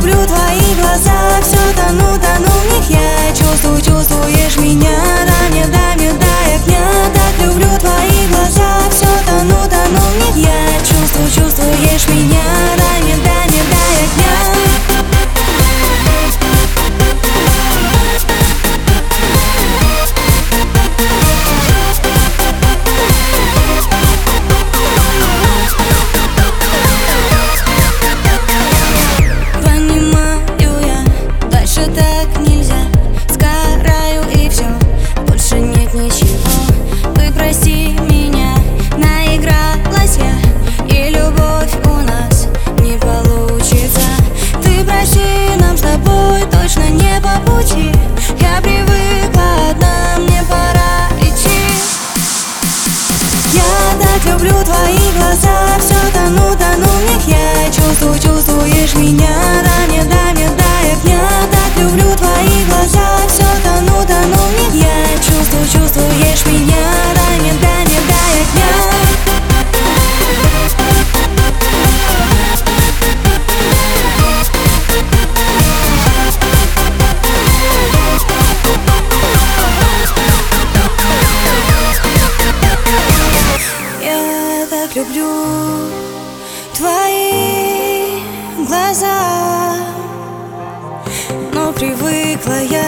люблю твои глаза Все тону, тону в них я люблю твои глаза. Все тону, тону в них я Чувствую, чувствуешь меня. люблю твои глаза, но привыкла я.